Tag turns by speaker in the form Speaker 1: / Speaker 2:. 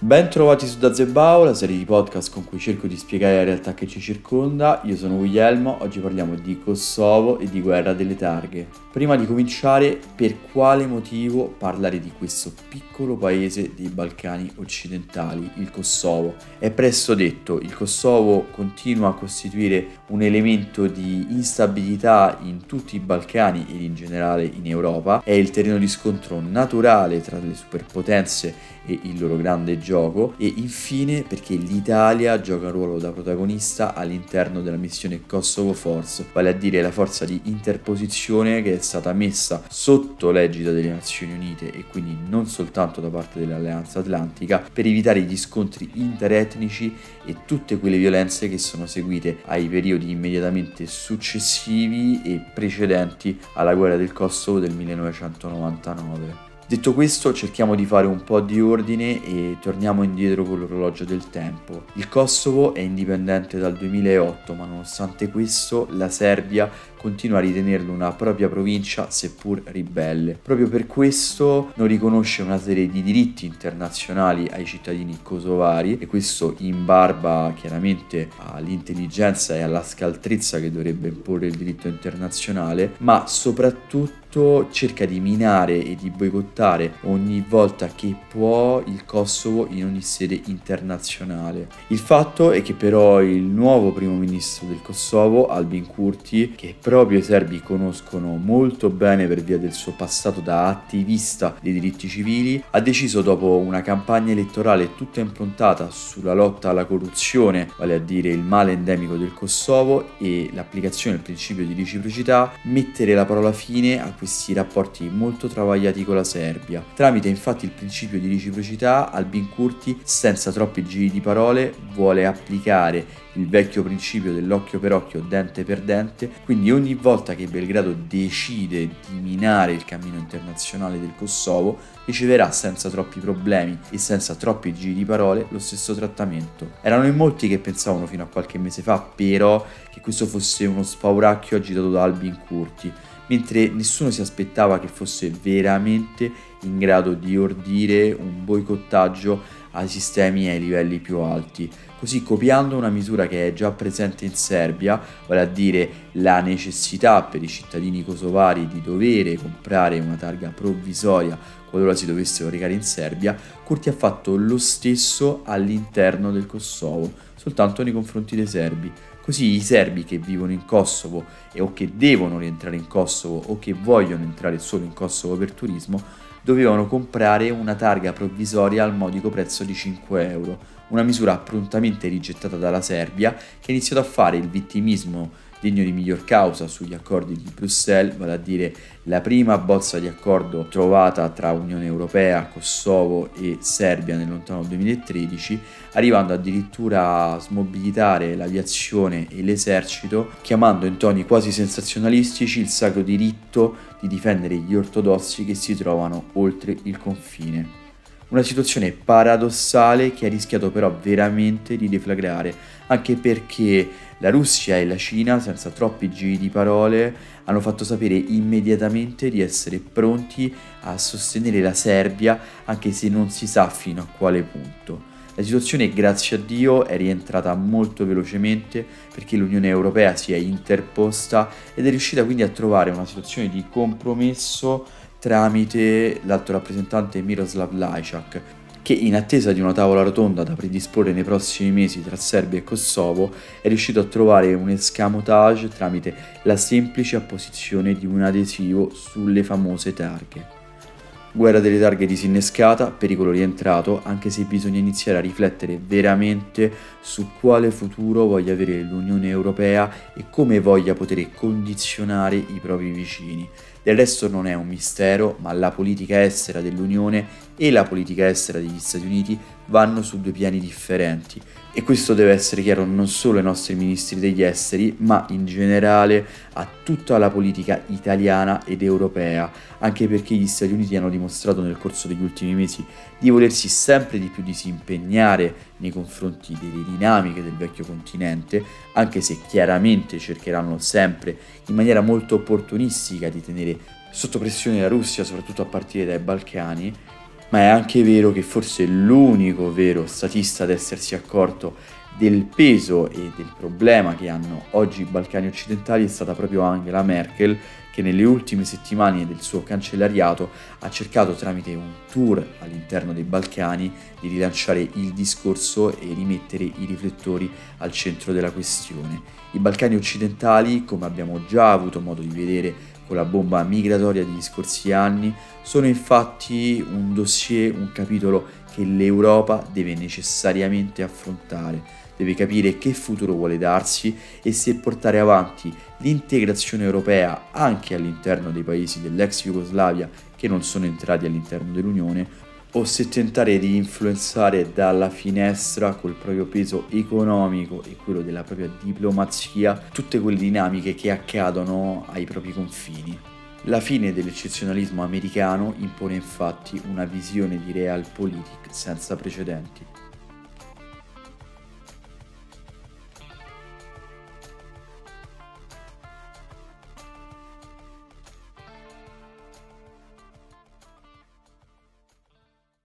Speaker 1: Ben trovati su Dazebao, la serie di podcast con cui cerco di spiegare la realtà che ci circonda. Io sono Guglielmo, oggi parliamo di Kosovo e di guerra delle targhe. Prima di cominciare, per quale motivo parlare di questo piccolo paese dei Balcani occidentali, il Kosovo? È presto detto, il Kosovo continua a costituire un elemento di instabilità in tutti i Balcani ed in generale in Europa, è il terreno di scontro naturale tra le superpotenze e il loro grande gioco e infine perché l'Italia gioca un ruolo da protagonista all'interno della missione Kosovo Force, vale a dire la forza di interposizione che è stata messa sotto l'egida delle Nazioni Unite e quindi non soltanto da parte dell'Alleanza Atlantica per evitare gli scontri interetnici e tutte quelle violenze che sono seguite ai periodi immediatamente successivi e precedenti alla guerra del Kosovo del 1999. Detto questo cerchiamo di fare un po' di ordine e torniamo indietro con l'orologio del tempo. Il Kosovo è indipendente dal 2008 ma nonostante questo la Serbia continua a ritenerlo una propria provincia seppur ribelle. Proprio per questo non riconosce una serie di diritti internazionali ai cittadini kosovari e questo in barba chiaramente all'intelligenza e alla scaltrezza che dovrebbe imporre il diritto internazionale, ma soprattutto cerca di minare e di boicottare ogni volta che può il Kosovo in ogni sede internazionale. Il fatto è che però il nuovo primo ministro del Kosovo, Albin Kurti, che proprio i serbi conoscono molto bene per via del suo passato da attivista dei diritti civili, ha deciso dopo una campagna elettorale tutta improntata sulla lotta alla corruzione, vale a dire il male endemico del Kosovo e l'applicazione del principio di reciprocità, mettere la parola fine a questi rapporti molto travagliati con la Serbia. Tramite infatti il principio di reciprocità, Albin Curti, senza troppi giri di parole, vuole applicare il vecchio principio dell'occhio per occhio, dente per dente, quindi ogni volta che Belgrado decide di minare il cammino internazionale del Kosovo, riceverà senza troppi problemi e senza troppi giri di parole lo stesso trattamento. Erano in molti che pensavano fino a qualche mese fa però che questo fosse uno spauracchio agitato da Albin Curti, mentre nessuno si aspettava che fosse veramente in grado di ordire un boicottaggio ai sistemi ai livelli più alti, così copiando una misura che è già presente in Serbia, vale a dire la necessità per i cittadini kosovari di dovere comprare una targa provvisoria qualora si dovessero recare in Serbia, Curti ha fatto lo stesso all'interno del Kosovo, soltanto nei confronti dei serbi. Così i serbi che vivono in Kosovo e o che devono rientrare in Kosovo o che vogliono entrare solo in Kosovo per turismo dovevano comprare una targa provvisoria al modico prezzo di 5 euro, una misura prontamente rigettata dalla Serbia che ha iniziato a fare il vittimismo degno di miglior causa sugli accordi di Bruxelles, vale a dire la prima bozza di accordo trovata tra Unione Europea, Kosovo e Serbia nel lontano 2013, arrivando addirittura a smobilitare l'aviazione e l'esercito, chiamando in toni quasi sensazionalistici il sacro diritto di difendere gli ortodossi che si trovano oltre il confine. Una situazione paradossale che ha rischiato però veramente di deflagrare, anche perché la Russia e la Cina, senza troppi giri di parole, hanno fatto sapere immediatamente di essere pronti a sostenere la Serbia, anche se non si sa fino a quale punto. La situazione, grazie a Dio, è rientrata molto velocemente perché l'Unione Europea si è interposta ed è riuscita quindi a trovare una situazione di compromesso tramite l'alto rappresentante Miroslav Lajčák, che in attesa di una tavola rotonda da predisporre nei prossimi mesi tra Serbia e Kosovo è riuscito a trovare un escamotage tramite la semplice apposizione di un adesivo sulle famose targhe. Guerra delle targhe disinnescata, pericolo rientrato, anche se bisogna iniziare a riflettere veramente su quale futuro voglia avere l'Unione Europea e come voglia poter condizionare i propri vicini. Del resto non è un mistero, ma la politica estera dell'Unione e la politica estera degli Stati Uniti vanno su due piani differenti. E questo deve essere chiaro non solo ai nostri ministri degli esteri, ma in generale a tutta la politica italiana ed europea, anche perché gli Stati Uniti hanno dimostrato nel corso degli ultimi mesi di volersi sempre di più disimpegnare nei confronti delle dinamiche del vecchio continente, anche se chiaramente cercheranno sempre in maniera molto opportunistica di tenere sotto pressione la Russia, soprattutto a partire dai Balcani, ma è anche vero che forse l'unico vero statista ad essersi accorto del peso e del problema che hanno oggi i Balcani occidentali è stata proprio Angela Merkel che nelle ultime settimane del suo cancellariato ha cercato tramite un tour all'interno dei Balcani di rilanciare il discorso e rimettere i riflettori al centro della questione. I Balcani occidentali, come abbiamo già avuto modo di vedere con la bomba migratoria degli scorsi anni, sono infatti un dossier, un capitolo che l'Europa deve necessariamente affrontare. Deve capire che futuro vuole darsi e se portare avanti l'integrazione europea anche all'interno dei paesi dell'ex Jugoslavia che non sono entrati all'interno dell'Unione o se tentare di influenzare dalla finestra col proprio peso economico e quello della propria diplomazia tutte quelle dinamiche che accadono ai propri confini. La fine dell'eccezionalismo americano impone infatti una visione di realpolitik senza precedenti.